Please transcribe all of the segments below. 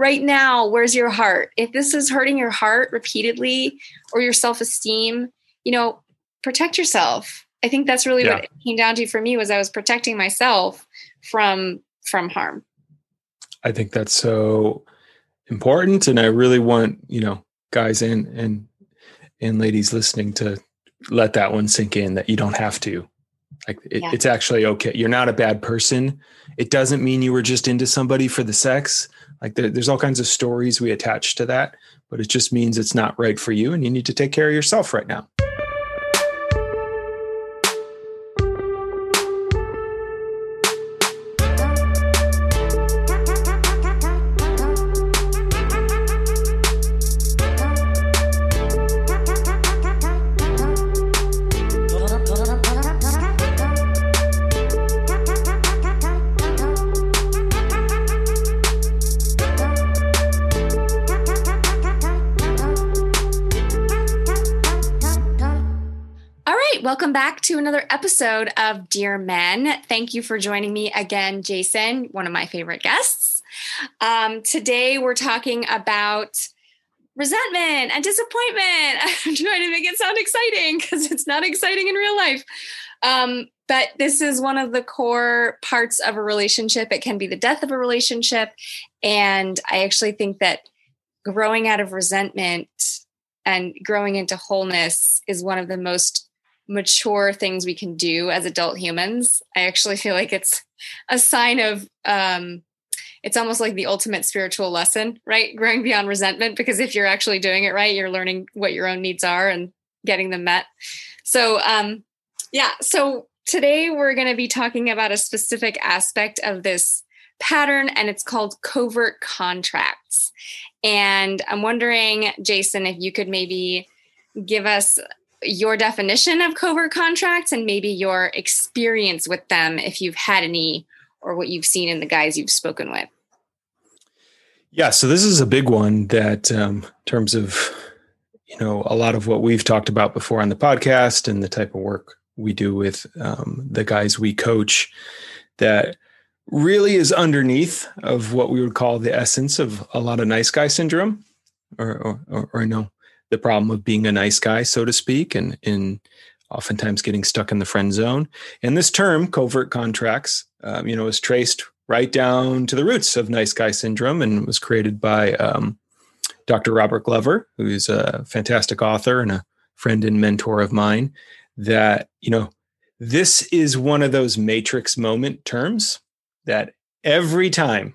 right now, where's your heart? If this is hurting your heart repeatedly or your self esteem, you know, protect yourself. I think that's really yeah. what it came down to for me was I was protecting myself from from harm. I think that's so important and I really want, you know, guys and and and ladies listening to let that one sink in that you don't have to. Like it, yeah. it's actually okay. You're not a bad person. It doesn't mean you were just into somebody for the sex. Like there, there's all kinds of stories we attach to that, but it just means it's not right for you and you need to take care of yourself right now. To another episode of Dear Men. Thank you for joining me again, Jason, one of my favorite guests. Um, today we're talking about resentment and disappointment. I'm trying to make it sound exciting because it's not exciting in real life. Um, but this is one of the core parts of a relationship. It can be the death of a relationship. And I actually think that growing out of resentment and growing into wholeness is one of the most mature things we can do as adult humans. I actually feel like it's a sign of um, it's almost like the ultimate spiritual lesson, right? Growing beyond resentment, because if you're actually doing it right, you're learning what your own needs are and getting them met. So, um, yeah. So today we're going to be talking about a specific aspect of this pattern, and it's called covert contracts. And I'm wondering, Jason, if you could maybe give us your definition of covert contracts and maybe your experience with them if you've had any or what you've seen in the guys you've spoken with? Yeah so this is a big one that um, in terms of you know a lot of what we've talked about before on the podcast and the type of work we do with um, the guys we coach that really is underneath of what we would call the essence of a lot of nice guy syndrome or or, or, or no the problem of being a nice guy, so to speak, and in oftentimes getting stuck in the friend zone. And this term, covert contracts, um, you know, is traced right down to the roots of nice guy syndrome and was created by um, Dr. Robert Glover, who's a fantastic author and a friend and mentor of mine. That, you know, this is one of those matrix moment terms that every time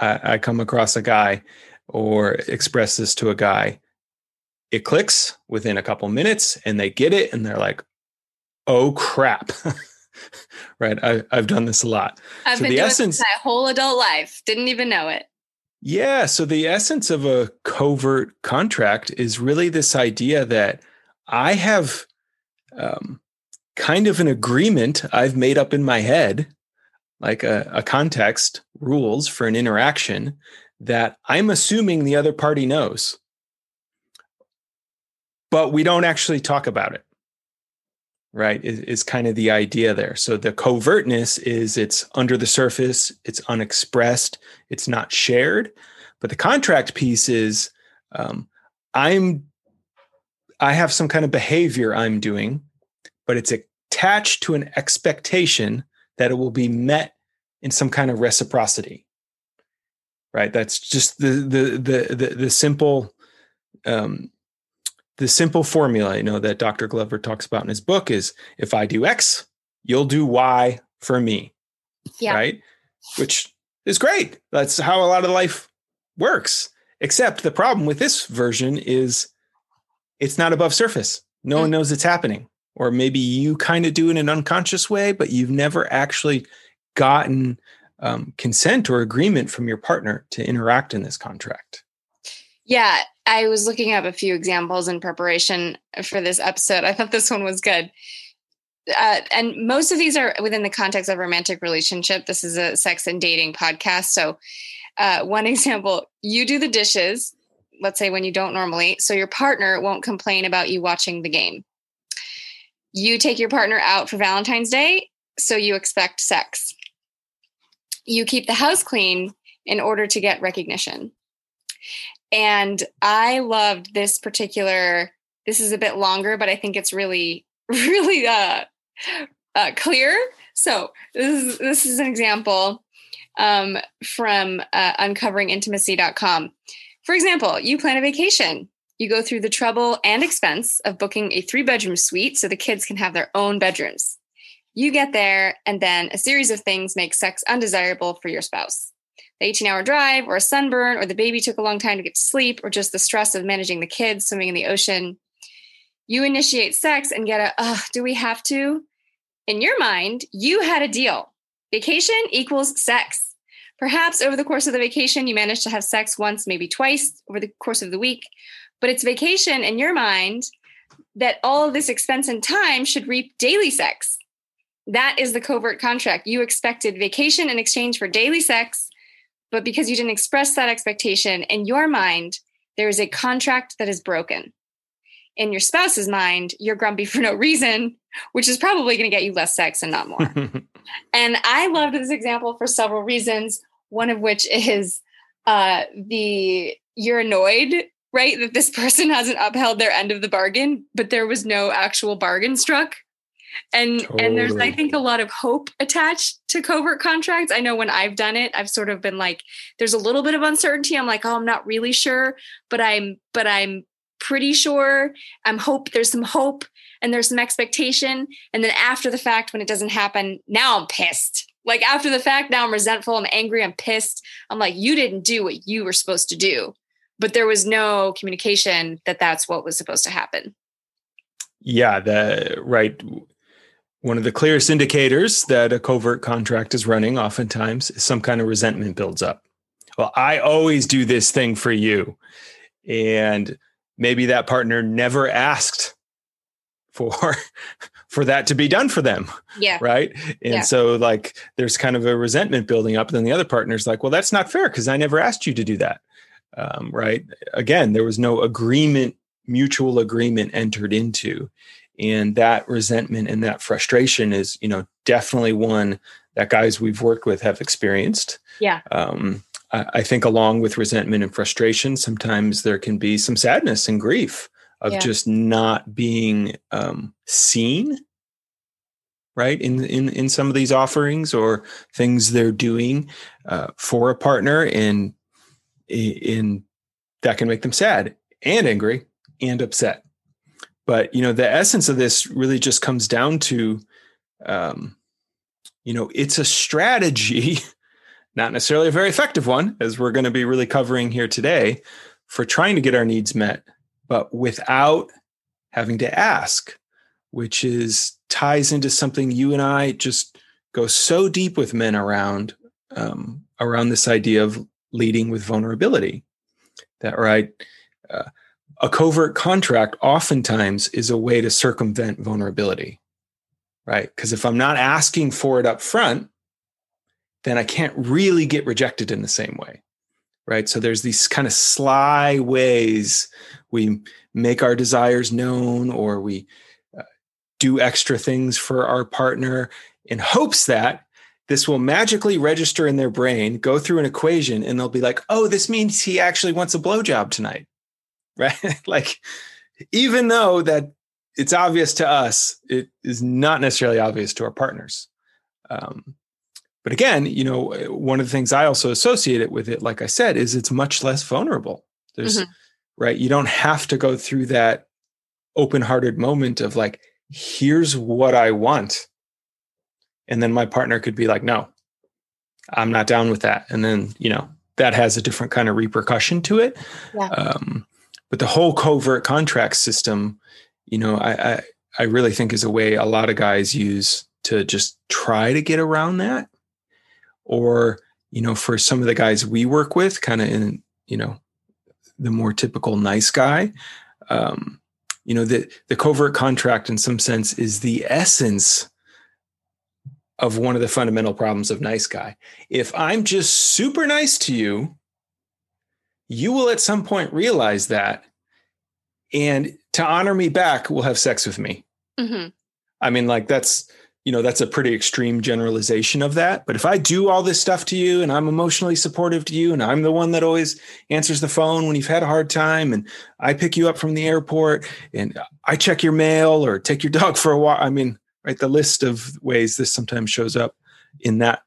I, I come across a guy or express this to a guy, it clicks within a couple minutes and they get it and they're like, oh crap. right. I, have done this a lot. I've so been the doing essence, my whole adult life. Didn't even know it. Yeah. So the essence of a covert contract is really this idea that I have um, kind of an agreement I've made up in my head, like a, a context, rules for an interaction that I'm assuming the other party knows but we don't actually talk about it right is, is, kind of the idea there. So the covertness is it's under the surface it's unexpressed it's not shared but the contract piece is um, i'm i have some kind of behavior i'm doing but it's attached to an expectation that it will be met in some kind of reciprocity right? That's just the the the the, the simple um, the simple formula, you know, that Dr. Glover talks about in his book is if I do X, you'll do Y for me. Yeah. Right. Which is great. That's how a lot of life works. Except the problem with this version is it's not above surface. No mm-hmm. one knows it's happening. Or maybe you kind of do it in an unconscious way, but you've never actually gotten um, consent or agreement from your partner to interact in this contract. Yeah, I was looking up a few examples in preparation for this episode. I thought this one was good. Uh, and most of these are within the context of romantic relationship. This is a sex and dating podcast. So, uh, one example you do the dishes, let's say when you don't normally, so your partner won't complain about you watching the game. You take your partner out for Valentine's Day, so you expect sex. You keep the house clean in order to get recognition. And I loved this particular, this is a bit longer, but I think it's really, really uh, uh, clear. So this is, this is an example um, from uh, uncoveringintimacy.com. For example, you plan a vacation. You go through the trouble and expense of booking a three bedroom suite so the kids can have their own bedrooms. You get there, and then a series of things make sex undesirable for your spouse. The 18 hour drive, or a sunburn, or the baby took a long time to get to sleep, or just the stress of managing the kids swimming in the ocean. You initiate sex and get a, oh, do we have to? In your mind, you had a deal. Vacation equals sex. Perhaps over the course of the vacation, you managed to have sex once, maybe twice over the course of the week, but it's vacation in your mind that all of this expense and time should reap daily sex. That is the covert contract. You expected vacation in exchange for daily sex, but because you didn't express that expectation in your mind, there is a contract that is broken. In your spouse's mind, you're grumpy for no reason, which is probably going to get you less sex and not more. and I loved this example for several reasons. One of which is uh, the you're annoyed right that this person hasn't upheld their end of the bargain but there was no actual bargain struck and totally. and there's i think a lot of hope attached to covert contracts. I know when i've done it i've sort of been like there's a little bit of uncertainty. I'm like oh i'm not really sure but i'm but i'm pretty sure. I'm hope there's some hope and there's some expectation. And then after the fact when it doesn't happen now i'm pissed. Like after the fact now i'm resentful. I'm angry. I'm pissed. I'm like you didn't do what you were supposed to do. But there was no communication that that's what was supposed to happen. Yeah the right one of the clearest indicators that a covert contract is running oftentimes is some kind of resentment builds up. Well i always do this thing for you. And maybe that partner never asked for for that to be done for them yeah. right? And yeah. so like there's kind of a resentment building up. And then the other partner's like well that's not fair because i never asked you to do that. Um, right? Again, there was no agreement, mutual agreement entered into, and that resentment and that frustration is, you know, definitely one that guys we've worked with have experienced. Yeah. Um, I, I, think along with resentment and frustration, sometimes there can be some sadness and grief of yeah. just not being um, seen right in in in some of these offerings or things they're doing uh, for a partner and in that can make them sad and angry and upset. But you know, the essence of this really just comes down to, um, you know, it's a strategy, not necessarily a very effective one, as we're going to be really covering here today, for trying to get our needs met, but without having to ask, which is ties into something you and I just go so deep with men around um, around this idea of leading with vulnerability. That right? Uh, a covert contract oftentimes is a way to circumvent vulnerability, right? Because if I'm not asking for it up front, then I can't really get rejected in the same way, right? So there's these kind of sly ways we make our desires known or we uh, do extra things for our partner in hopes that this will magically register in their brain, go through an equation, and they'll be like, oh, this means he actually wants a blowjob tonight. Right? like, even though that it's obvious to us, it is not necessarily obvious to our partners. Um, but again, you know, one of the things I also associate it with it, like I said, is it's much less vulnerable. There's mm-hmm. right, you don't have to go through that open-hearted moment of like, here's what I want and then my partner could be like no i'm not down with that and then you know that has a different kind of repercussion to it yeah. um, but the whole covert contract system you know I, I i really think is a way a lot of guys use to just try to get around that or you know for some of the guys we work with kind of in you know the more typical nice guy um, you know the the covert contract in some sense is the essence of one of the fundamental problems of nice guy. If I'm just super nice to you, you will at some point realize that. And to honor me back, will have sex with me. Mm-hmm. I mean, like that's, you know that's a pretty extreme generalization of that but if i do all this stuff to you and i'm emotionally supportive to you and i'm the one that always answers the phone when you've had a hard time and i pick you up from the airport and i check your mail or take your dog for a walk i mean right the list of ways this sometimes shows up in that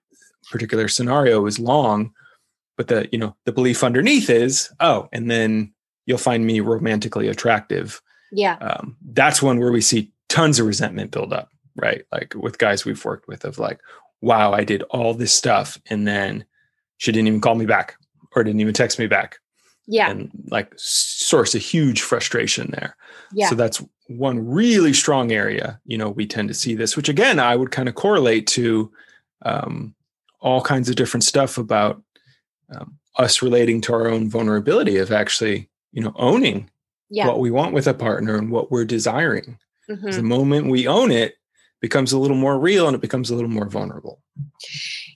particular scenario is long but the you know the belief underneath is oh and then you'll find me romantically attractive yeah um, that's one where we see tons of resentment build up right? Like with guys we've worked with of like, wow, I did all this stuff and then she didn't even call me back or didn't even text me back. Yeah. And like source a huge frustration there. Yeah. So that's one really strong area, you know, we tend to see this, which again, I would kind of correlate to um, all kinds of different stuff about um, us relating to our own vulnerability of actually, you know, owning yeah. what we want with a partner and what we're desiring. Mhm. The moment we own it, becomes a little more real and it becomes a little more vulnerable.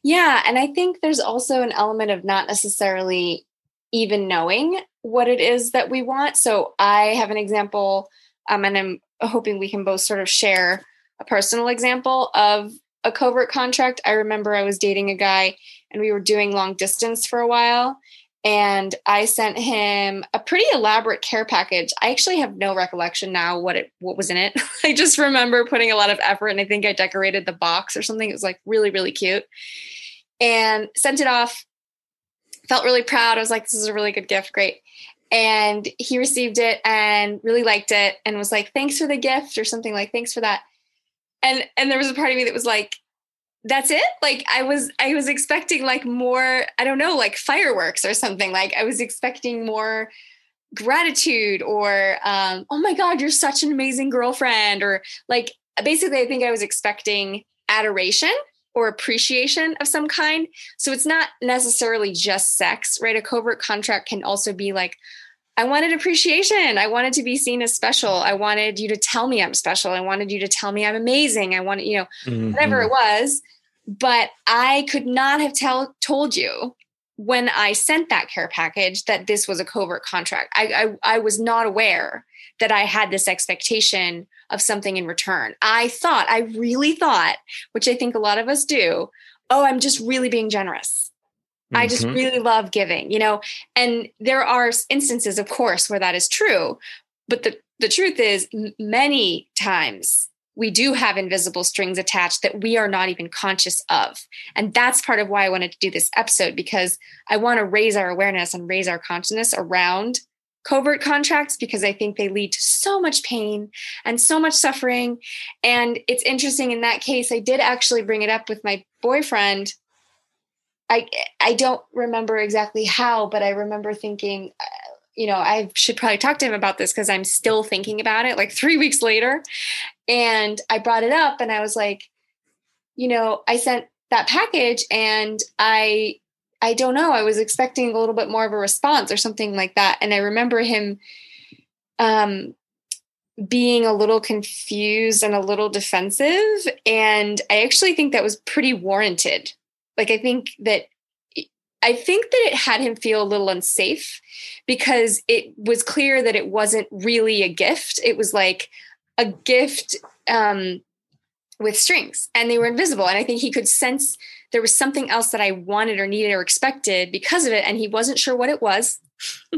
Yeah. And I think there's also an element of not necessarily even knowing what it is that we want. So I have an example, um, and I'm hoping we can both sort of share a personal example of a covert contract. I remember I was dating a guy and we were doing long distance for a while. And I sent him a pretty elaborate care package. I actually have no recollection now what it what was in it. I just remember putting a lot of effort and I think I decorated the box or something. It was like really, really cute. And sent it off. Felt really proud. I was like, this is a really good gift. Great. And he received it and really liked it and was like, thanks for the gift or something like, thanks for that. And and there was a part of me that was like, that's it like i was i was expecting like more i don't know like fireworks or something like i was expecting more gratitude or um oh my god you're such an amazing girlfriend or like basically i think i was expecting adoration or appreciation of some kind so it's not necessarily just sex right a covert contract can also be like I wanted appreciation. I wanted to be seen as special. I wanted you to tell me I'm special. I wanted you to tell me I'm amazing. I wanted, you know, Mm-hmm. whatever it was but i could not have tell told you when i sent that care package that this was a covert contract I, I i was not aware that i had this expectation of something in return i thought i really thought which i think a lot of us do oh i'm just really being generous I just Mhm. really love giving, you know, and there are instances, of course, where that is true. But the, the truth is, many times we do have invisible strings attached that we are not even conscious of. And that's part of why I wanted to do this episode because I want to raise our awareness and raise our consciousness around covert contracts because I think they lead to so much pain and so much suffering. And it's interesting in that case, I did actually bring it up with my boyfriend. I I don't remember exactly how, but I remember thinking, you know, I should probably talk to him about this because I'm still thinking about it like three weeks later. And I brought it up and I was like, you know, I sent that package and I I don't know, I was expecting a little bit more of a response or something like that. And I remember him um being a little confused and a little defensive. And I actually think that was pretty warranted. Like, I think that I think that it had him feel a little unsafe because it was clear that it wasn't really a gift. It was like a gift um, with strings and they were invisible. And I think he could sense there was something else that I wanted or needed or expected because of it. And he wasn't sure what it was.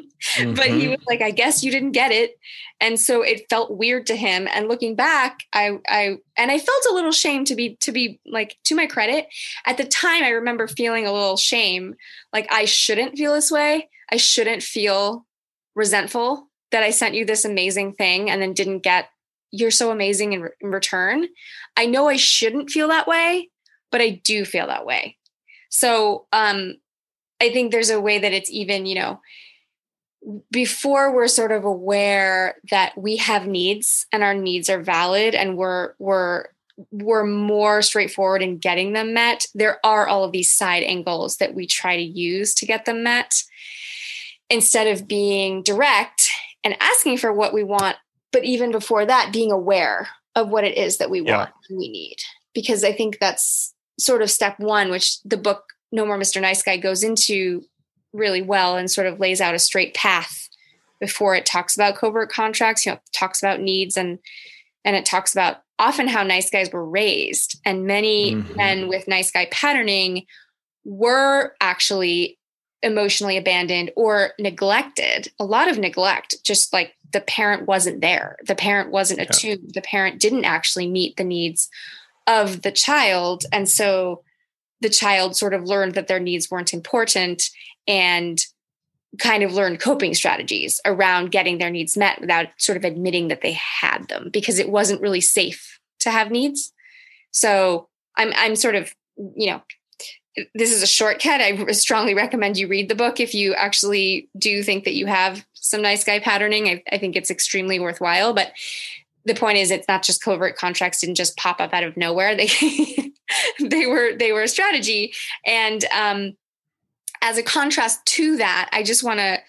but he Mhm. was like, I guess you didn't get it. And so it felt weird to him. And looking back, I I and I felt a little shame to be to be like to my credit. At the time, I remember feeling a little shame. Like I shouldn't feel this way. I shouldn't feel resentful that I sent you this amazing thing and then didn't get you're so amazing in, re- in return. I know I shouldn't feel that way, but I do feel that way. So um I think there's a way that it's even, you know, before we're sort of aware that we have needs and our needs are valid and we're we're we're more straightforward in getting them met there are all of these side angles that we try to use to get them met instead of being direct and asking for what we want but even before that being aware of what it is that we Yeah. want and we need because i think that's sort of step 1 which the book no more mr nice guy goes into really well and sort of lays out a straight path before it talks about covert contracts you know talks about needs and and it talks about often how nice guys were raised. And many mm-hmm. men with nice guy patterning were actually emotionally abandoned or neglected. A lot of neglect, just like the parent wasn't there, the parent wasn't attuned, yeah. the parent didn't actually meet the needs of the child. And so the child sort of learned that their needs weren't important and kind of learned coping strategies around getting their needs met without sort of admitting that they had them because it wasn't really safe to have needs. So I'm I'm sort of, you know, this is a shortcut. I strongly recommend you read the book if you actually do think that you have some nice guy patterning. I, I think it's extremely worthwhile. But the point is it's not just covert contracts didn't just pop up out of nowhere. They they were they were a strategy. And um as a contrast to that, I just want to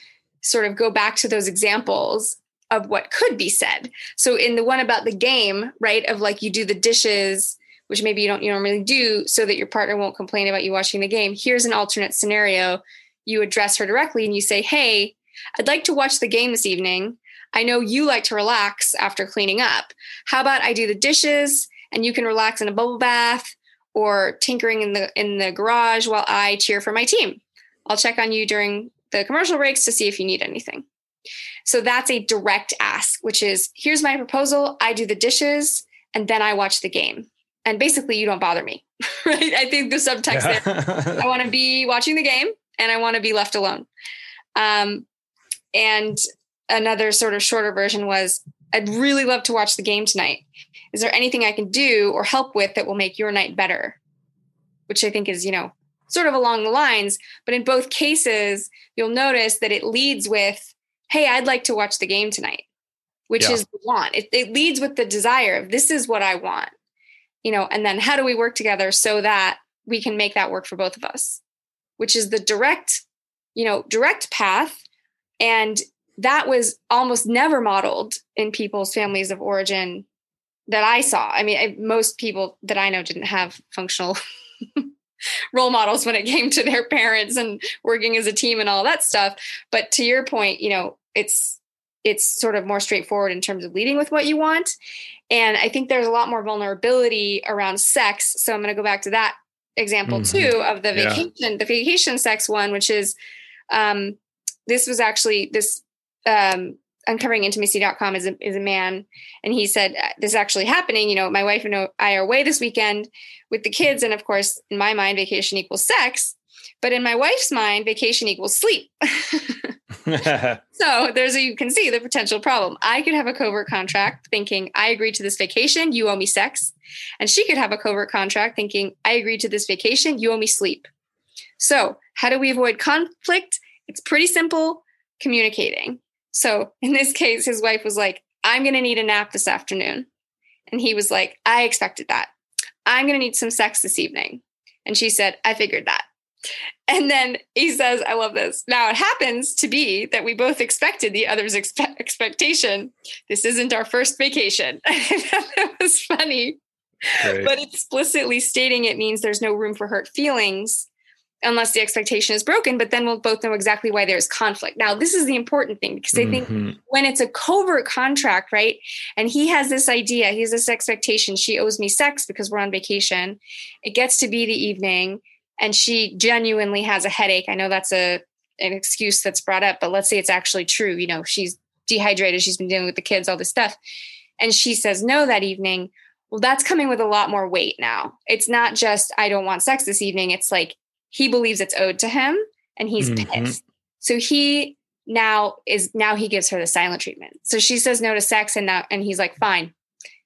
sort of go back to those examples of what could be said. So in the one about the game, right, of like you do the dishes, which maybe you don't you normally do, so that your partner won't complain about you watching the game. Here's an alternate scenario. You address her directly and you say, Hey, I'd like to watch the game this evening. I know you like to relax after cleaning up. How about I do the dishes and you can relax in a bubble bath or tinkering in the in the garage while I cheer for my team. I'll check on you during the commercial breaks to see if you need anything. So that's a direct ask, which is here's my proposal. I do the dishes and then I watch the game. And basically, you don't bother me, right? I think the subtext yeah. there I want to be watching the game and I want to be left alone. Um, and another sort of shorter version was I'd really love to watch the game tonight. Is there anything I can do or help with that will make your night better? Which I think is, you know, sort of along the lines. But in both cases, you'll notice that it leads with, hey, I'd like to watch the game tonight, which yeah. is the want. It, it leads with the desire of this is what I want, you know, and then how do we work together so that we can make that work for both of us, which is the direct, you know, direct path. And that was almost never modeled in people's families of origin that I saw. I mean, I, most people that I know didn't have functional role models when it came to their parents and working as a team and all that stuff but to your point you know it's it's sort of more straightforward in terms of leading with what you want and i think there's a lot more vulnerability around sex so i'm going to go back to that example mm-hmm. too of the vacation yeah. the vacation sex one which is um this was actually this um uncoveringintimacy.com is a, is a man. And he said uh, this is actually happening. You know my wife and i are away this weekend with the kids. And of course in my mind vacation equals sex. But in my wife's mind vacation equals sleep. So there's a you can see the potential problem. I could have a covert contract thinking i agreed to this vacation. You owe me sex. And she could have a covert contract thinking i agreed to this vacation. You owe me sleep. So how do we avoid conflict? It's pretty simple. Communicating so in this case, his wife was like, I'm going to need a nap this afternoon. And he was like, I expected that. I'm going to need some sex this evening. And she said, I figured that. And then he says, I love this. Now it happens to be that we both expected the other's expe- expectation. This isn't our first vacation. that was funny. Great. But explicitly stating it means there's no room for hurt feelings unless the expectation is broken, but then we'll both know exactly why there's conflict. Now, this is the important thing because I think mm-hmm. when it's a covert contract, right? And he has this idea, he has this expectation, she owes me sex because we're on vacation. It gets to be the evening and she genuinely has a headache. I know that's a an excuse that's brought up, but let's say it's actually true. You know, she's dehydrated, she's been dealing with the kids, all this stuff. And she says no that evening. Well, that's coming with a lot more weight now. It's not just, I don't want sex this evening. It's like, he believes it's owed to him and he's mm-hmm. pissed. So he now is now he gives her the silent treatment. So she says no to sex and now and he's like fine.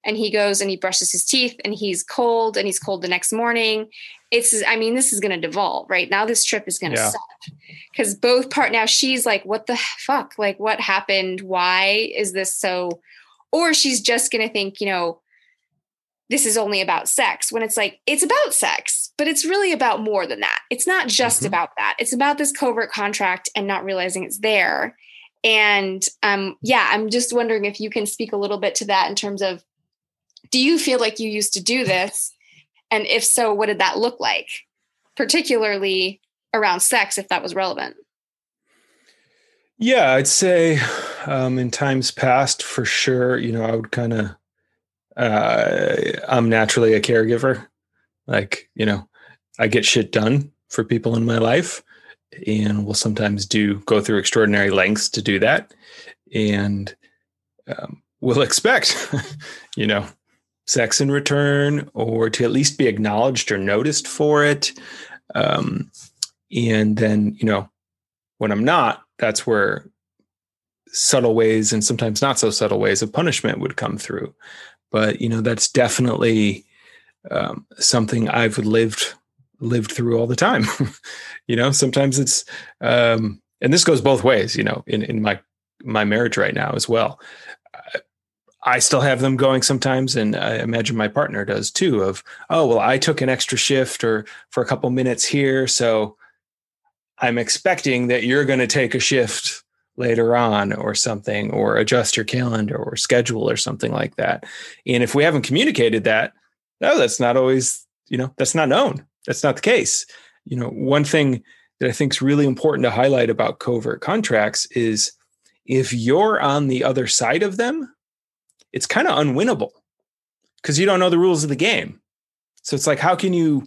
And he goes and he brushes his teeth and he's cold and he's cold the next morning. It's I mean this is going to devolve, right? Now this trip is going to yeah. suck. Cuz both part now she's like what the fuck? Like what happened? Why is this so or she's just going to think, you know, this is only about sex when it's like it's about sex but it's really about more than that. It's not just mm-hmm. about that. It's about this covert contract and not realizing it's there. And um yeah i'm just wondering if you can speak a little bit to that in terms of do you feel like you used to do this? And if so what did that look like? Particularly around sex if that was relevant. Yeah i'd say um in times past for sure you know i would kind of uh, I'm naturally a caregiver. Like, you know, I get shit done for people in my life and will sometimes do go through extraordinary lengths to do that. And um, will expect, you know, sex in return or to at least be acknowledged or noticed for it. Um, and then, you know, when I'm not, that's where subtle ways and sometimes not so subtle ways of punishment would come through. But, you know, that's definitely um, something I've lived lived through all the time. you know, sometimes it's um, and this goes both ways, you know, in, in my my marriage right now as well. I still have them going sometimes, and I imagine my partner does too. Of oh well, I took an extra shift or for a couple minutes here, so I'm expecting that you're going to take a shift later on or something, or adjust your calendar or schedule or something like that. And if we haven't communicated that, no, that's not always you know that's not known. That's not the case. You know, one thing that I think is really important to highlight about covert contracts is if you're on the other side of them it's kind of unwinnable because you don't know the rules of the game. So it's like, how can you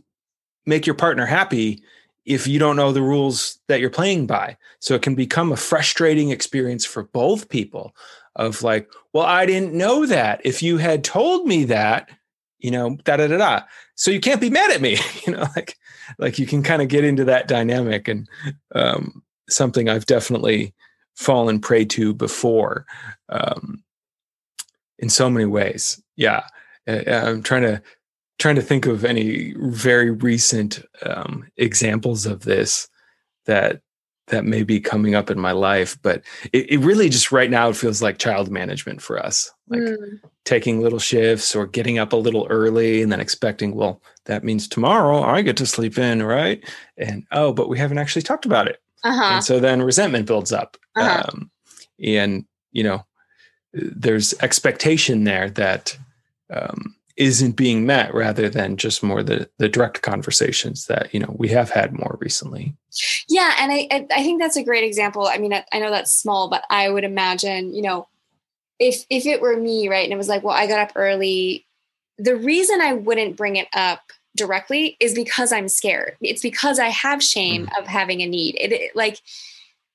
make your partner happy if you don't know the rules that you're playing by? So it can become a frustrating experience for both people of like, well, I didn't know that. If you had told me that, you know, da da da da. So you can't be mad at me, you know, like, like you can kind of get into that dynamic and um, something I've definitely fallen prey to before. Um, in so many ways. Yeah, I'm trying to trying to think of any very recent um, examples of this that that may be coming up in my life but it, it, really just right now it feels like child management for us like mm. taking little shifts or getting up a little early and then expecting well that means tomorrow i get to sleep in right and oh but we haven't actually talked about it uh-huh. and so then resentment builds up uh-huh. um, and you know there's expectation there that um, not being met rather than just more the the direct conversations that you know we have had more recently. Yeah and i i think that's a great example. I mean i, I know that's small but i would imagine you know if if it were me right and it was like well i got up early the reason i wouldn't bring it up directly is because i'm scared. It's because i have shame mm. of having a need. It, it like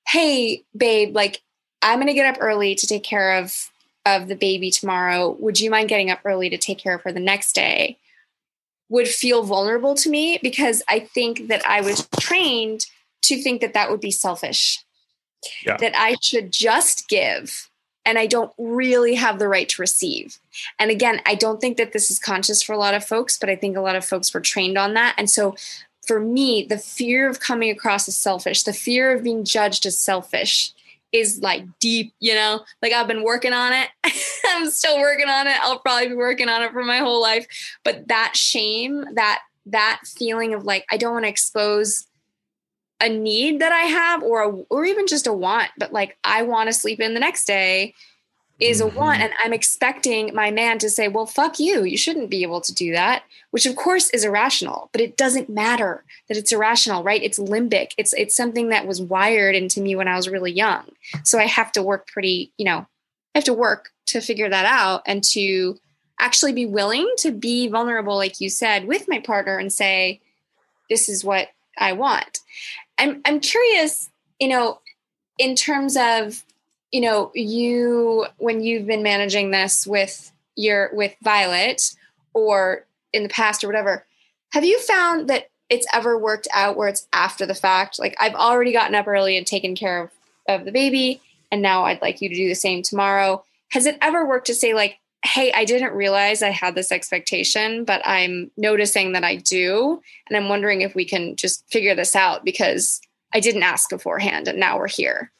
hey babe like i'm going to get up early to take care of of the baby tomorrow, would you mind getting up early to take care of her the next day? Would feel vulnerable to me because I think that I was trained to think that that would be selfish. Yeah. That I should just give and I don't really have the right to receive. And again, I don't think that this is conscious for a lot of folks, but I think a lot of folks were trained on that. And so for me, the fear of coming across as selfish, the fear of being judged as selfish, is like deep, you know, like I've been working on it. I'm still working on it. I'll probably be working on it for my whole life. But that shame, that that feeling of like I don't want to expose a need that I have or a, or even just a want, but like I want to sleep in the next day is a want mm-hmm. and i'm expecting my man to say well fuck you you shouldn't be able to do that which of course is irrational but it doesn't matter that it's irrational right? It's limbic. It's it's something that was wired into me when i was really young. So i have to work pretty you know i have to work to figure that out and to actually be willing to be vulnerable like you said with my partner and say this is what i want. I'm i'm curious you know in terms of you know, you when you've been managing this with your with Violet or in the past or whatever, have you found that it's ever worked out where it's after the fact? Like I've already gotten up early and taken care of, of the baby, and now I'd like you to do the same tomorrow. Has it ever worked to say like, hey, I didn't realize I had this expectation, but I'm noticing that I do. And I'm wondering if we can just figure this out because I didn't ask beforehand and now we're here.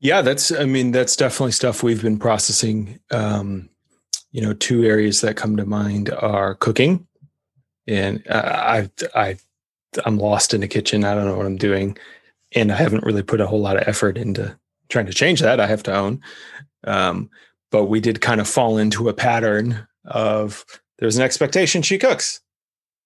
Yeah, that's, I mean, that's definitely stuff we've been processing. Um, you know, two areas that come to mind are cooking. And I, I, I'm lost in the kitchen. I don't know what I'm doing. And I haven't really put a whole lot of effort into trying to change that. I have to own. Um, but we did kind of fall into a pattern of there's an expectation she cooks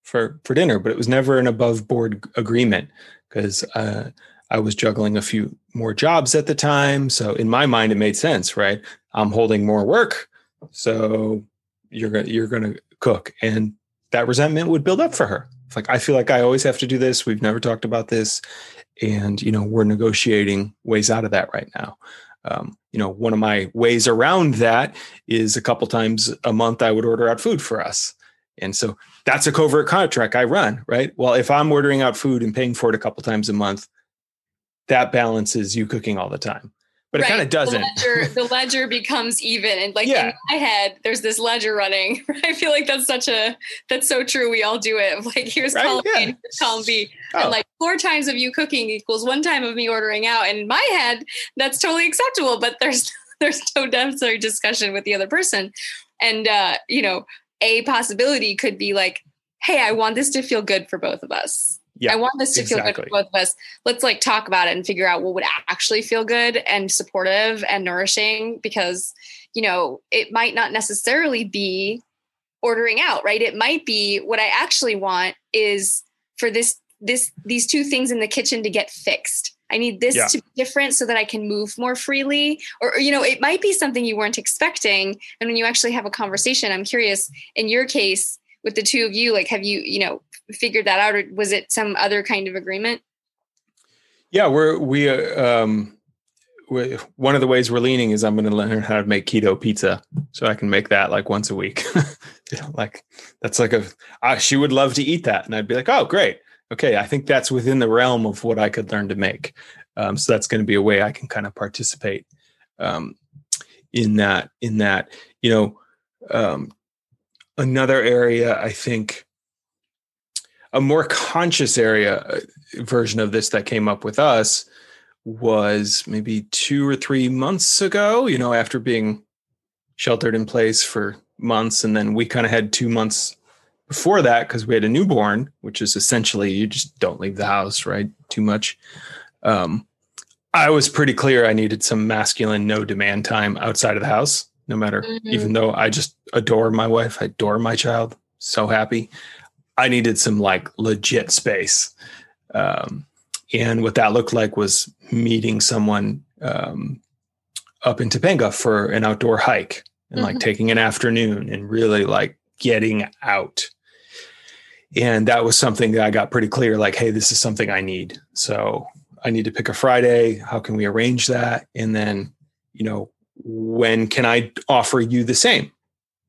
for for dinner, but it was never an above board agreement because uh, I was juggling a few more jobs at the time. So in my mind, it made sense, right? I'm holding more work. So you're gonna you're gonna cook and that resentment would build up for her it's like i feel like i always have to do this we've never talked about this and you know we're negotiating ways out of that right now um, you know one of my ways around that is a couple times a month i would order out food for us and so that's a covert contract i run right well if i'm ordering out food and paying for it a couple times a month that balances you cooking all the time but right. it kind of doesn't. The ledger, the ledger, becomes even, and like yeah. in my head, there's this ledger running. I feel like that's such a that's so true. We all do it. Like here's right? column yeah. A, here's column B, oh. and like four times of you cooking equals one time of me ordering out. And in my head, that's totally acceptable. But there's there's no necessary discussion with the other person, and uh, you know, a possibility could be like, hey, I want this to feel good for both of us yeah, I want this to exactly. feel good for both of us. Let's like talk about it and figure out what would actually feel good and supportive and nourishing because, you know, it might not necessarily be ordering out, right? It might be what I actually want is for this this these two things in the kitchen to get fixed. I need this yeah. to be different so that I can move more freely. Or, or, you know, it might be something you weren't expecting. And when you actually have a conversation, I'm curious in your case with the two of you, like, have you, you know, figured that out, or was it some other kind of agreement? Yeah, we're we uh, um, one of the ways we're leaning is I'm going to learn how to make keto pizza, so I can make that like once a week. like that's like a uh, she would love to eat that, and I'd be like, oh great, okay, I think that's within the realm of what I could learn to make. Um, so that's going to be a way I can kind of participate um, in that. In that, you know, um, another area I think a more conscious area uh, version of this that came up with us was maybe two or three months ago, you know, after being sheltered in place for months. And then we kind of had two months before that because we had a newborn, which is essentially you just don't leave the house, right? Too much. Um, I was pretty clear I needed some masculine, no demand time outside of the house, no matter, mm-hmm. even though I just adore my wife, I adore my child, so happy. I needed some like legit space. Um, and what that looked like was meeting someone um, up in Topanga for an outdoor hike and like mm-hmm. taking an afternoon and really like getting out. And that was something that I got pretty clear like, hey, this is something I need. So I need to pick a Friday. How can we arrange that? And then, you know, when can I offer you the same?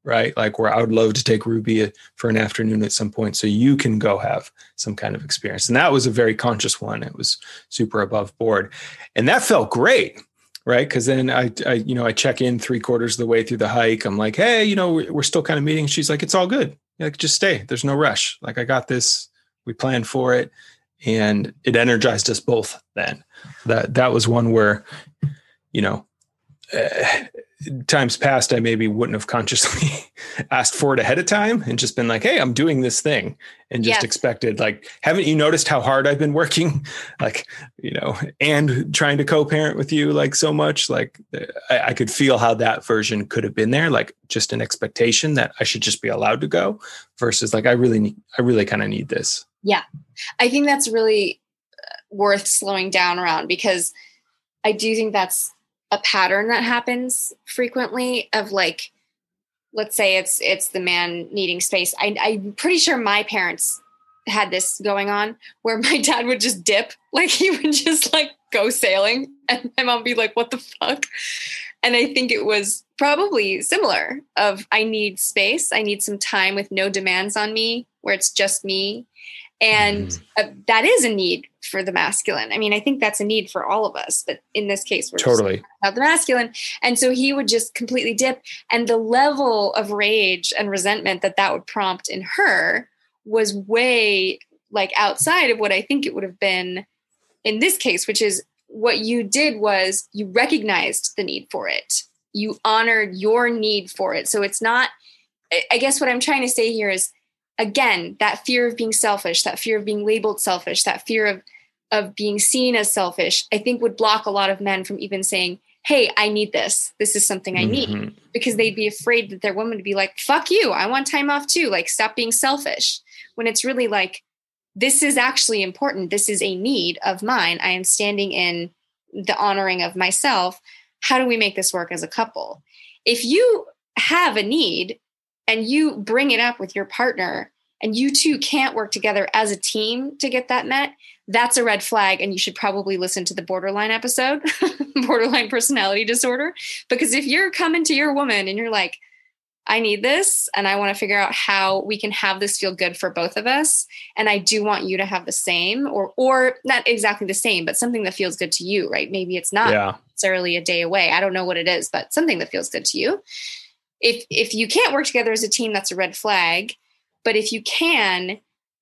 right? Like where I would love to take Ruby for an afternoon at some point so you can go have some kind of experience. And that was a very conscious one. It was super above board. And that felt great. Right. Cause then I, I, you know, I check in three quarters of the way through the hike. I'm like, Hey, you know, we're still kind of meeting. She's like, it's all good. Like, just stay. There's no rush. Like I got this. We planned for it. And it energized us both then. That, that was one where, you know, uh, times past I maybe wouldn't have consciously asked for it ahead of time and just been like, "Hey, I'm doing this thing," and just expected like, "Haven't you noticed how hard I've been working?" like, you know, and trying to co-parent with you like so much. Like, I, I could feel how that version could have been there, like just an expectation that I should just be allowed to go, versus like, I really need, I really kind of need this. Yeah, I think that's really uh, worth slowing down around because I do think that's a pattern that happens frequently of like let's say it's it's the man needing space. I, i'm pretty sure my parents had this going on where my dad would just dip. Like he would just like go sailing and my mom would be like what the fuck? And i think it was probably similar of i need space. I need some time with no demands on me where it's just me. And uh, that is a need for the masculine. I mean, I think that's a need for all of us, but in this case, we're totally about the masculine. And so he would just completely dip. And the level of rage and resentment that that would prompt in her was way like outside of what I think it would have been in this case, which is what you did was you recognized the need for it. You honored your need for it. So it's not, I guess what I'm trying to say here is again that fear of being selfish that fear of being labeled selfish that fear of of being seen as selfish i think would block a lot of men from even saying hey i need this. This is something i need. Mm-hmm. because they'd be afraid that their woman would be like fuck you. I want time off too. Like stop being selfish. When it's really like this is actually important. This is a need of mine. I am standing in the honoring of myself. How do we make this work as a couple? If you have a need and you bring it up with your partner and you two can't work together as a team to get that met, that's a red flag. And you should probably listen to the borderline episode, borderline personality disorder. Because if you're coming to your woman and you're like, I need this and I want to figure out how we can have this feel good for both of us and I do want you to have the same or or not exactly the same but something that feels good to you right maybe it's not yeah. necessarily a day away I don't know what it is but something that feels good to you if if you can't work together as a team that's a red flag. But if you can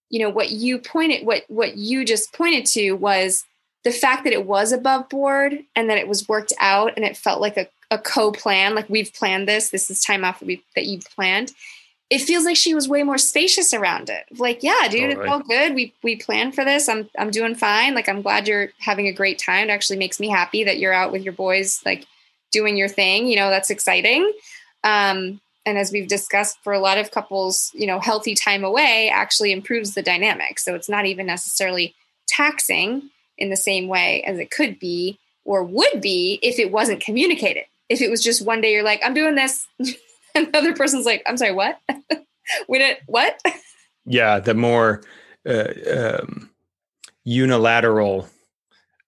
you know what you pointed what what you just pointed to was the fact that it was above board and that it was worked out and it felt like a a co-plan like we've planned this this is time off that, we, that you've planned. It feels like she was way more spacious around it. Like yeah dude oh, it's all good. We we planned for this. I'm i'm doing fine. Like i'm glad you're having a great time. It actually makes me happy that you're out with your boys like doing your thing. You know that's exciting um and as we've discussed for a lot of couples you know healthy time away actually improves the dynamic so it's not even necessarily taxing in the same way as it could be or would be if it wasn't communicated if it was just one day you're like, I'm doing this, and the other person's like, I'm sorry, what? we didn't what? Yeah, the more uh, um, unilateral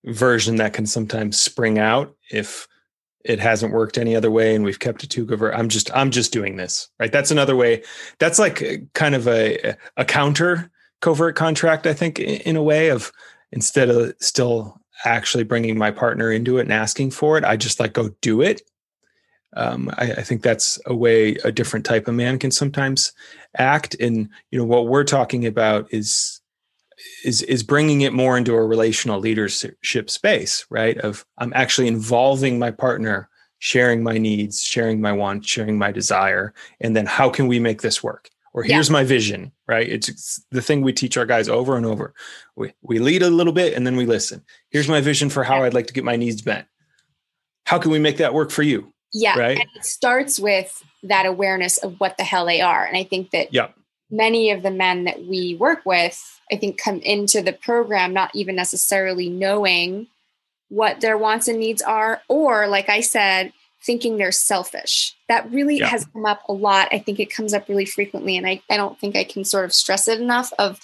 version that can sometimes spring out if it hasn't worked any other way and we've kept it too cover i'm just i'm just doing this right that's another way that's like kind of a a counter covert contract i think in a way of instead of still actually bringing my partner into it and asking for it. I just like go do it. Um, I, I, think that's a way a different type of man can sometimes act. And you know what we're talking about is is is bringing it more into a relational leadership space, right? Of I'm actually involving my partner, sharing my needs, sharing my wants, sharing my desire, and then how can we make this work? or here's yeah. my vision right it's, it's, the thing we teach our guys over and over we, we lead a little bit and then we listen here's my vision for how i'd like to get my needs met how can we make that work for you yeah right and it starts with that awareness of what the hell they are and i think that yeah. Many of the men that we work with i think come into the program not even necessarily knowing what their wants and needs are or like i said thinking they're selfish. That really yeah. has come up a lot. I think it comes up really frequently. And I, I don't think I can sort of stress it enough of,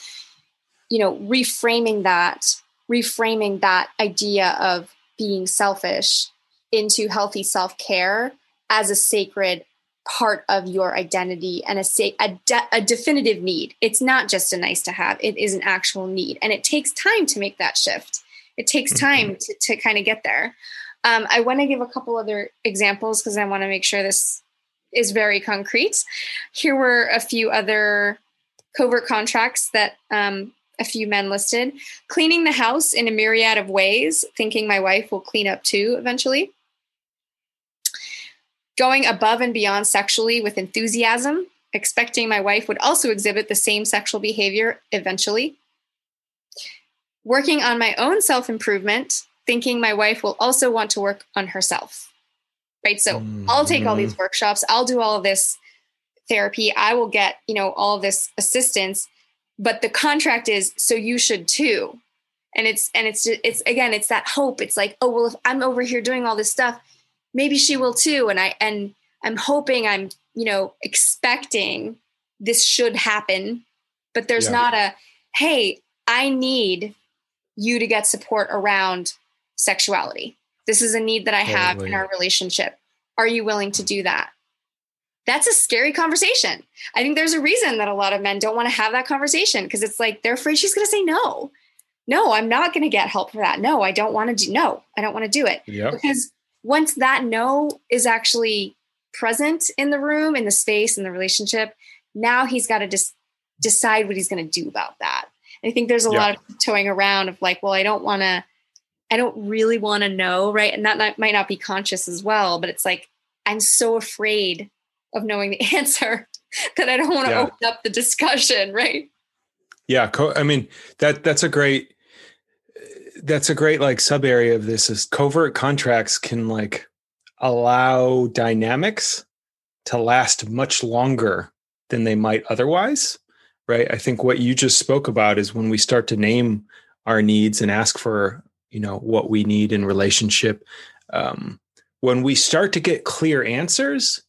you know, reframing that, reframing that idea of being selfish into healthy self-care as a sacred part of your identity and a, a, de- a definitive need. It's not just a nice to have, it is an actual need. And it takes time to make that shift. It takes mm-hmm. time to, to kind of get there. Um, I want to give a couple other examples because I want to make sure this is very concrete. Here were a few other covert contracts that um, a few men listed cleaning the house in a myriad of ways, thinking my wife will clean up too eventually. Going above and beyond sexually with enthusiasm, expecting my wife would also exhibit the same sexual behavior eventually. Working on my own self improvement, thinking my wife will also want to work on herself. Right. So mm-hmm. I'll take all these mm-hmm. workshops, I'll do all of this therapy, I will get, you know, all this assistance. But the contract is so you should too. And it's and it's it's again, it's that hope. It's like, oh well, if I'm over here doing all this stuff, maybe she will too. And I and I'm hoping, I'm, you know, expecting this should happen, but there's yeah. not a hey, I need you to get support around sexuality. This is a need that I have in our relationship. Are you willing to do that? That's a scary conversation. I think there's a reason that a lot of men don't want to have that conversation because it's like they're afraid she's going to say no. No, I'm not going to get help for that. No, I don't want to do no. I don't want to do it. Yep. Because once that no is actually present in the room, in the space, in the relationship, now he's got to just decide what he's going to do about that. I think there's a yep. lot of towing around of like, well, I don't want to I don't really want to know, right? And that might not be conscious as well, but it's like I'm so afraid of knowing the answer that I don't want to yeah. open up the discussion, right? Yeah, co- I mean that that's a great that's a great like sub area of this is covert contracts can like allow dynamics to last much longer than they might otherwise, right? I think what you just spoke about is when we start to name our needs and ask for you know what we need in relationship um, when we start to get clear answers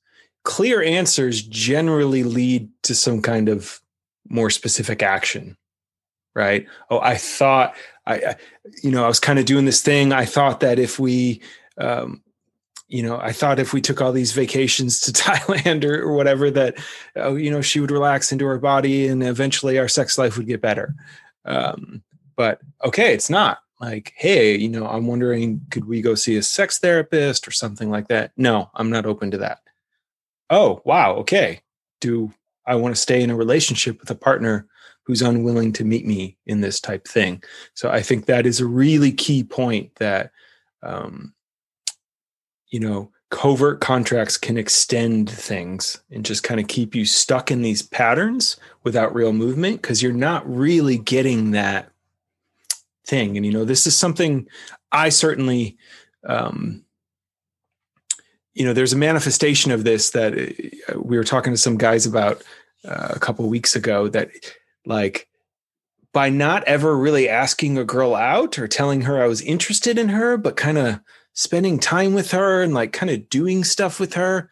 clear answers generally lead to some kind of more specific action right oh i thought i, I you know i was kind of doing this thing. I thought that if we um, you know i thought if we took all these vacations to thailand or, or whatever that oh you know she would relax into her body and eventually our sex life would get better. Um, but okay it's not. Like hey you know i'm wondering could we go see a sex therapist or something like that? No i'm not open to that. Oh wow okay. Do i want to stay in a relationship with a partner who's unwilling to meet me in this type thing. So i think that is a really key point that um, you know covert contracts can extend things and just kind of keep you stuck in these patterns without real movement because you're not really getting that thing. And you know this is something i certainly um, you know there's a manifestation of this that uh, we were talking to some guys about uh, a couple weeks ago that like by not ever really asking a girl out or telling her I was interested in her but kind of spending time with her and like kind of doing stuff with her.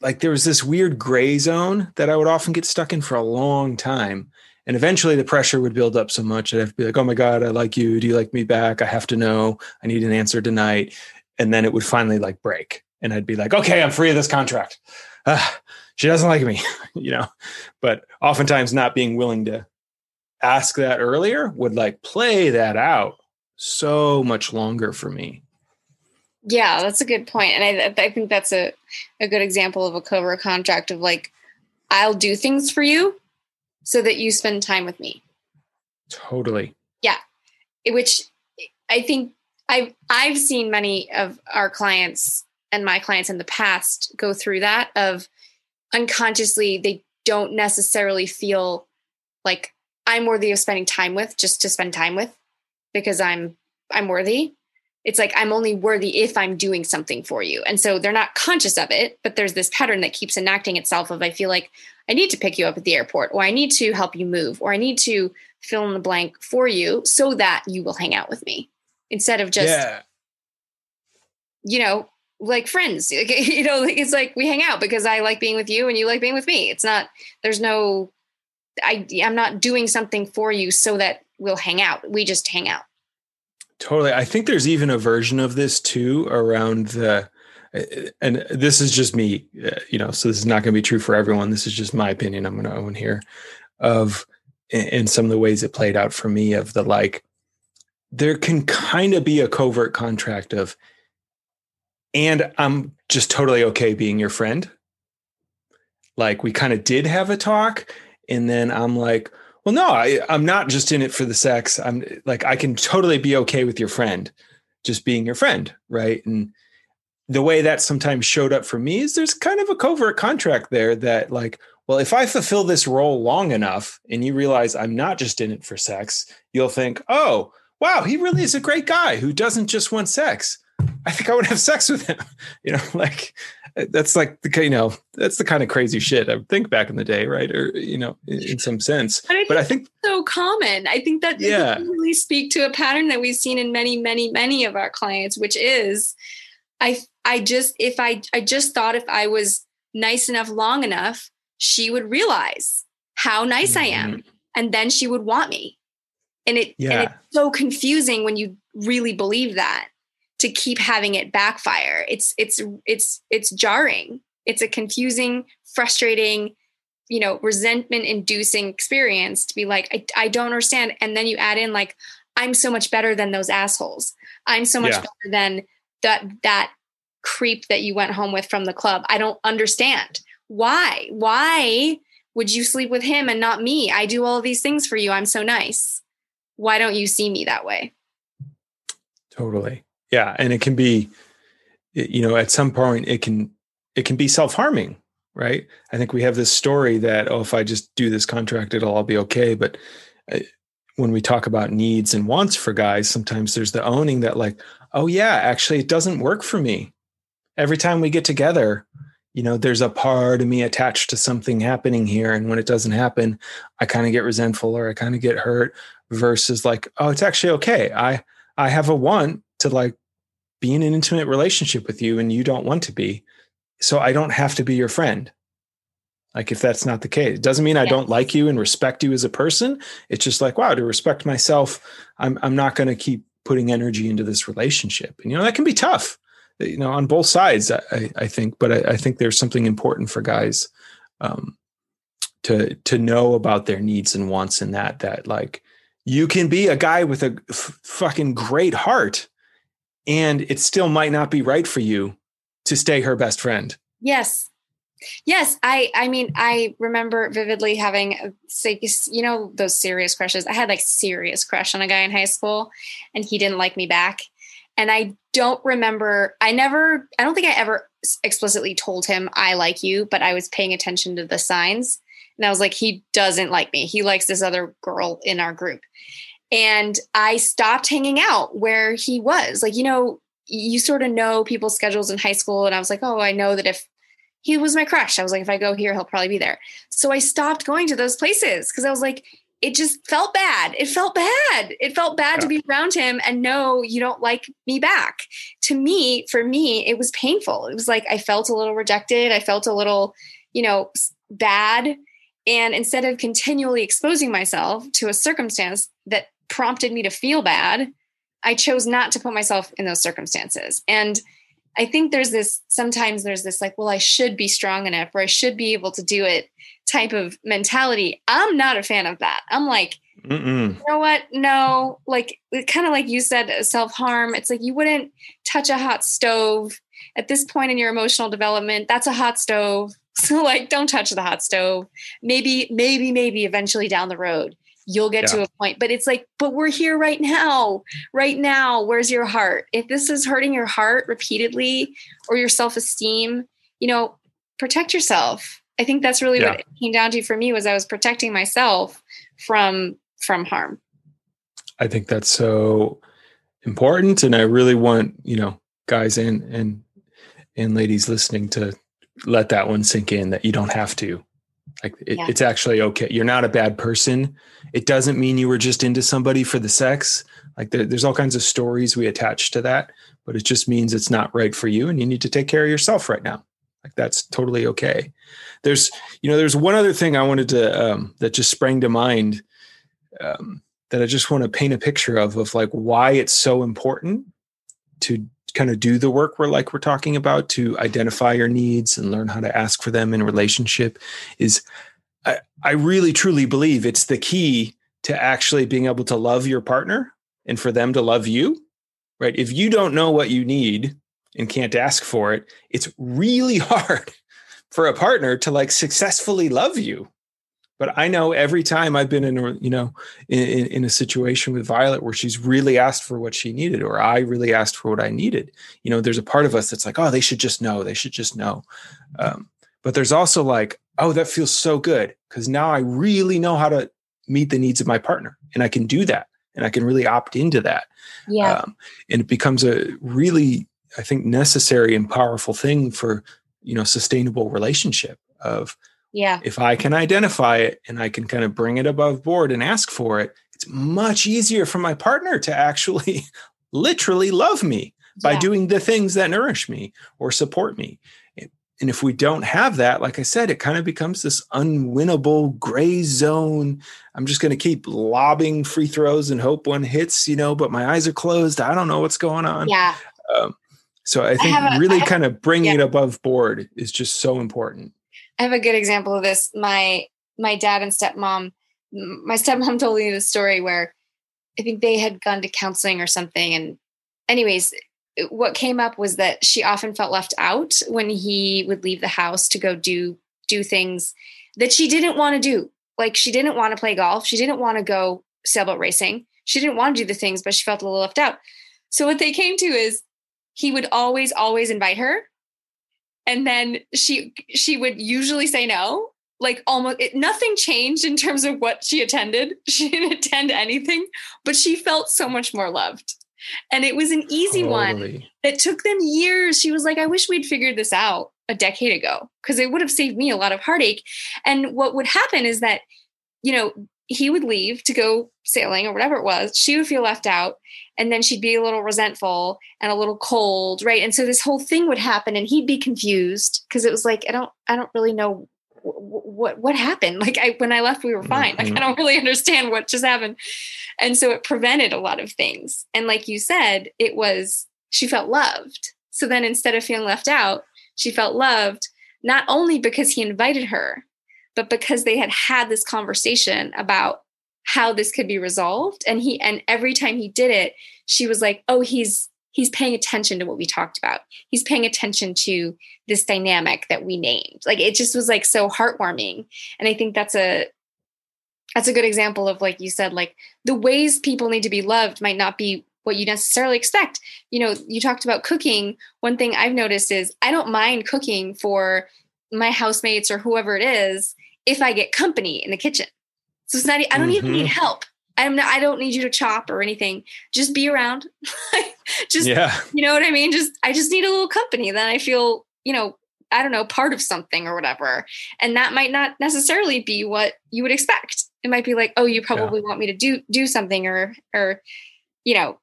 Like there was this weird gray zone that I would often get stuck in for a long time. And eventually the pressure would build up so much that I'd be like oh my god I like you. Do you like me back? I have to know. I need an answer tonight. And then it would finally like break. And I'd be like, okay, I'm free of this contract. Uh, she doesn't like me, you know. But oftentimes, not being willing to ask that earlier would like play that out so much longer for me. Yeah, that's a good point, and I, I think that's a a good example of a covert contract of like, I'll do things for you so that you spend time with me. Totally. Yeah, which I think I've I've seen many of our clients and my clients in the past go through that of unconsciously they don't necessarily feel like I'm worthy of spending time with just to spend time with because I'm I'm worthy. It's like I'm only worthy if I'm doing something for you. And so they're not conscious of it, but there's this pattern that keeps enacting itself of I feel like I need to pick you up at the airport or I need to help you move or I need to fill in the blank for you so that you will hang out with me instead of just yeah. you know like friends you know it's like we hang out because i like being with you and you like being with me. It's not there's no i i'm not doing something for you so that we'll hang out. We just hang out. Totally. I think there's even a version of this too around the and this is just me uh, you know so this is not going to be true for everyone. This is just my opinion i'm going to own here of in some of the ways it played out for me of the like there can kind of be a covert contract of and I'm just totally okay being your friend. Like we kind of did have a talk, and then I'm like, well, no, I, I'm not just in it for the sex. I'm like, I can totally be okay with your friend, just being your friend, right? And the way that sometimes showed up for me is there's kind of a covert contract there that like, well, if I fulfill this role long enough and you realize I'm not just in it for sex, you'll think, oh, wow, he really is a great guy who doesn't just want sex. I think I would have sex with him. You know, like that's like the you know that's the kind of crazy shit I would think back in the day, right? Or you know, in, in some sense. But I, but I think so common. I think that yeah, really speak to a pattern that we've seen in many, many, many of our clients, which is, I I just if I I just thought if I was nice enough long enough, she would realize how nice mm-hmm. I am, mm-hmm. and then she would want me. And it yeah. and it's so confusing when you really believe that to keep having it backfire. It's it's it's it's jarring. It's a confusing, frustrating, you know, resentment inducing experience to be like, I, I don't understand. And then you add in like, I'm so much better than those assholes. I'm so much yeah. better than that that creep that you went home with from the club. I don't understand. Why? Why would you sleep with him and not me? I do all these things for you. I'm so nice. Why don't you see me that way? Totally. Yeah, and it can be, you know, at some point it can it can be self harming, right? I think we have this story that oh, if I just do this contract, it'll all be okay. But uh, when we talk about needs and wants for guys, sometimes there's the owning that like, oh yeah, actually it doesn't work for me. Every time we get together, you know, there's a part of me attached to something happening here, and when it doesn't happen, I kind of get resentful or I kind of get hurt. Versus like, oh, it's actually okay. I I have a want to like be in an intimate relationship with you and you don't want to be so I don't have to be your friend. Like if that's not the case, it doesn't mean I don't like you and respect you as a person. It's just like, wow, to respect myself, I'm I'm not going to keep putting energy into this relationship. And you know, that can be tough, you know, on both sides, I, I think, but I, I, think there's something important for guys um, to to know about their needs and wants and that that like you can be a guy with a f- fucking great heart and it still might not be right for you to stay her best friend. Yes. Yes, I I mean I remember vividly having you know those serious crushes. I had like serious crush on a guy in high school and he didn't like me back. And I don't remember I never I don't think I ever explicitly told him I like you, but I was paying attention to the signs. And I was like he doesn't like me. He likes this other girl in our group. And I stopped hanging out where he was. Like you know, you sort of know people's schedules in high school and I was like, "Oh, I know that if he was my crush. I was like, if I go here, he'll probably be there. So I stopped going to those places because I was like, it just felt bad. It felt bad. It felt bad yeah. to be around him and know you don't like me back. To me, for me, it was painful. It was like I felt a little rejected. I felt a little, you know, bad. And instead of continually exposing myself to a circumstance that prompted me to feel bad, I chose not to put myself in those circumstances. And I think there's this sometimes there's this like, well, I should be strong enough or I should be able to do it type of mentality. I'm not a fan of that. I'm like, Mm-mm. you know what? No, like kind of like you said, uh, self harm. It's like you wouldn't touch a hot stove at this point in your emotional development. That's a hot stove. So like, don't touch the hot stove. Maybe, maybe, maybe eventually down the road you'll get yeah. to a point but it's like but we're here right now right now where's your heart if this is hurting your heart repeatedly or your self-esteem you know protect yourself i think that's really yeah. what it came down to for me was i was protecting myself from from harm i think that's so important and i really want you know guys and and and ladies listening to let that one sink in that you don't have to like it, yeah. it's actually okay. You're not a bad person. It doesn't mean you were just into somebody for the sex. Like there, there's all kinds of stories we attach to that, but it just means it's not right for you and you need to take care of yourself right now. Like that's totally okay. There's, you know, there's one other thing I wanted to, um, that just sprang to mind um, that I just want to paint a picture of, of like why it's so important to kind of do the work we're like we're talking about to identify your needs and learn how to ask for them in relationship is I, I really truly believe it's the key to actually being able to love your partner and for them to love you right? If you don't know what you need and can't ask for it it's really hard for a partner to like successfully love you but I know every time I've been in a, you know, in, in, a situation with Violet where she's really asked for what she needed, or I really asked for what I needed, you know, there's a part of us that's like, oh, they should just know, they should just know. Um, but there's also like, oh, that feels so good because now I really know how to meet the needs of my partner, and I can do that, and I can really opt into that. Yeah, um, and it becomes a really, I think, necessary and powerful thing for you know sustainable relationship of yeah. If I can identify it and I can kind of bring it above board and ask for it, it's much easier for my partner to actually literally love me by doing the things that nourish me or support me. And if we don't have that, like I said, it kind of becomes this unwinnable gray zone. I'm just going to keep lobbing free throws and hope one hits, you know, but my eyes are closed. I don't know what's going on. Yeah. Um, so I think I a, really kind of bringing yeah. it above board is just so important. I have a good example of this. My my dad and stepmom, my stepmom told me the story where I think they had gone to counseling or something. And anyways, what came up was that she often felt left out when he would leave the house to go do do things that she didn't want to do. Like she didn't want to play golf. She didn't want to go sailboat racing. She didn't want to do the things, but she felt a little left out. So what they came to is he would always, always invite her and then she she would usually say no. Like almost it, nothing changed in terms of what she attended. She didn't attend anything but she felt so much more loved. And it was an easy one that took them years. She was like i wish we'd figured this out a decade ago because it would have saved me a lot of heartache. And what would happen is that you know he would leave to go sailing or whatever it was, she would feel left out. And then she'd be a little resentful and a little cold, right? And so this whole thing would happen, and he'd be confused because it was like, I don't, I don't really know what what happened? Like i when i left we were fine. Like i mm-hmm. don't really understand what just happened. And so it prevented a lot of things. And like you said it was she felt loved. So then instead of feeling left out she felt loved not only because he invited her but because they had had this conversation about how this could be resolved. And he and every time he did it she was like oh he's he's paying attention to what we talked about. He's paying attention to this dynamic that we named. Like it just was like so heartwarming. And i think that's a that's a good example of like you said like the ways people need to be loved might not be what you necessarily expect. You know you talked about cooking. One thing i've noticed is i don't mind cooking for my housemates or whoever it is if i get company in the kitchen so it's not i don't mm-hmm. even need mm-hmm. help I'm not, I don't need you to chop or anything. Just be around. just, yeah. you know what I mean? Just, I just need a little company. Then I feel, you know, I don't know, part of something or whatever. And that might not necessarily be what you would expect. It might be like, oh, you probably yeah. want me to do, do something or, or, you know,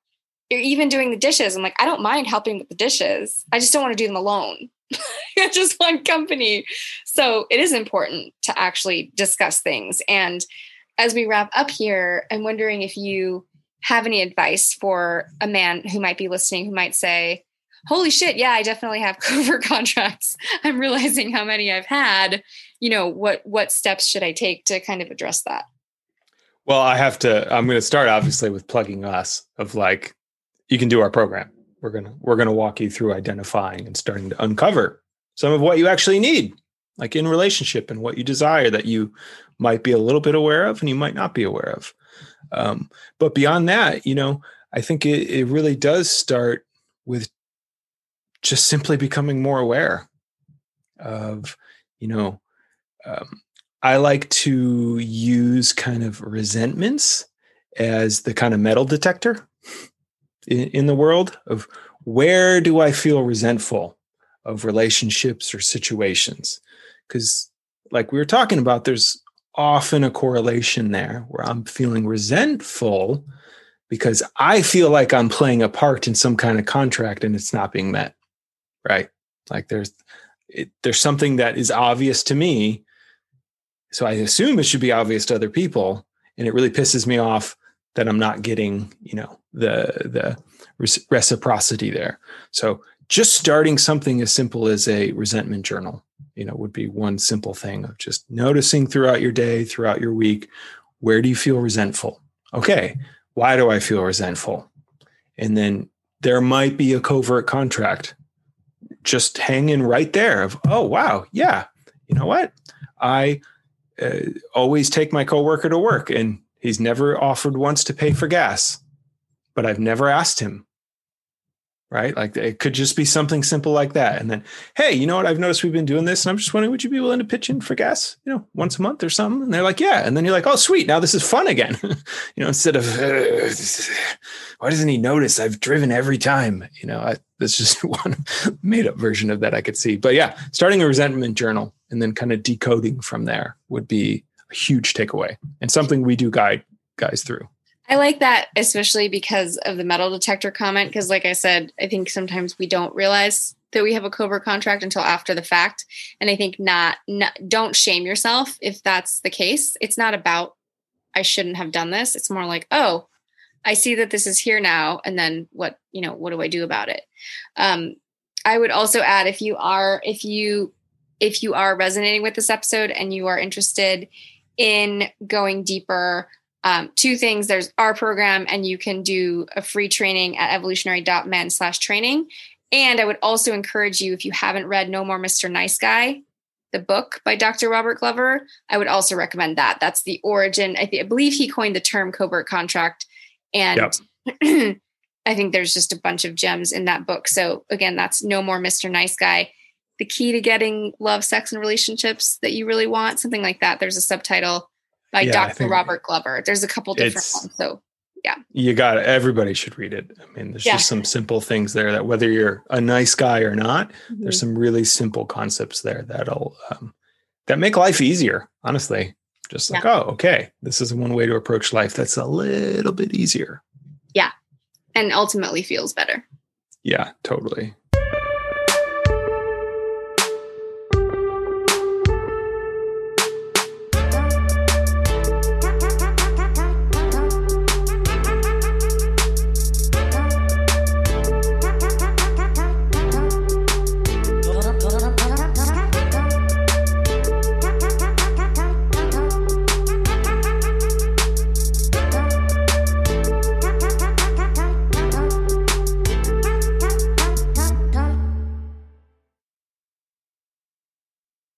or even doing the dishes. I'm like, I don't mind helping with the dishes. I just don't want to do them alone. I just want company. So it is important to actually discuss things. And as we wrap up here, I'm wondering if you have any advice for a man who might be listening who might say, Holy shit, yeah, I definitely have covert contracts. I'm realizing how many I've had. You know, what what steps should I take to kind of address that? Well, I have to I'm going to start obviously with plugging us of like you can do our program. We're going to we're going to walk you through identifying and starting to uncover some of what you actually need like in relationship and what you desire that you might be a little bit aware of and you might not be aware of. Um, but beyond that, you know, I think it, it really does start with just simply becoming more aware of, you know, um, I like to use kind of resentments as the kind of metal detector in, in the world of where do I feel resentful of relationships or situations? Because, like we were talking about, there's often a correlation there where I'm feeling resentful because I feel like I'm playing a part in some kind of contract and it's not being met. Right. Like there's, it, there's something that is obvious to me. So I assume it should be obvious to other people. And it really pisses me off that I'm not getting, you know, the, the reciprocity there. So just starting something as simple as a resentment journal you know would be one simple thing of just noticing throughout your day throughout your week where do you feel resentful? Okay why do i feel resentful? And then there might be a covert contract just hanging right there of oh wow yeah you know what? I uh, always take my coworker to work and he's never offered once to pay for gas but i've never asked him right? Like it could just be something simple like that. And then, hey, you know what? I've noticed we've been doing this, and I'm just wondering, would you be willing to pitch in for gas, you know, once a month or something? And they're like, yeah. And then you're like, oh, sweet, now this is fun again. you know, instead of uh, why doesn't he notice? I've driven every time. You know, I, that's just one made up version of that I could see. But yeah, starting a resentment journal and then kind of decoding from there would be a huge takeaway and something we do guide guys through. I like that, especially because of the metal detector comment. Because, like I said, I think sometimes we don't realize that we have a covert contract until after the fact. And I think not, not don't shame yourself if that's the case. It's not about I shouldn't have done this. It's more like, oh, I see that this is here now, and then what you know, what do I do about it? Um, I would also add if you are if you if you are resonating with this episode and you are interested in going deeper um, two things. There's our program and you can do a free training at evolutionary.men slash training. And i would also encourage you if you haven't read no more mr nice guy the book by dr robert glover i would also recommend that. That's the origin. I, th- I believe he coined the term covert contract. And yep. i think there's just a bunch of gems in that book. So again that's no more mr nice guy. The key to getting love sex and relationships that you really want something like that. There's a subtitle by yeah, Dr. Robert Glover. There's a couple different ones. So yeah. You got it. Everybody should read it. I mean, there's yeah. just some simple things there that whether you're a nice guy or not, mm-hmm. there's some really simple concepts there that'll um, that make life easier, honestly. Just like, yeah. oh, okay, this is one way to approach life that's a little bit easier. Yeah. And ultimately feels better. Yeah, totally.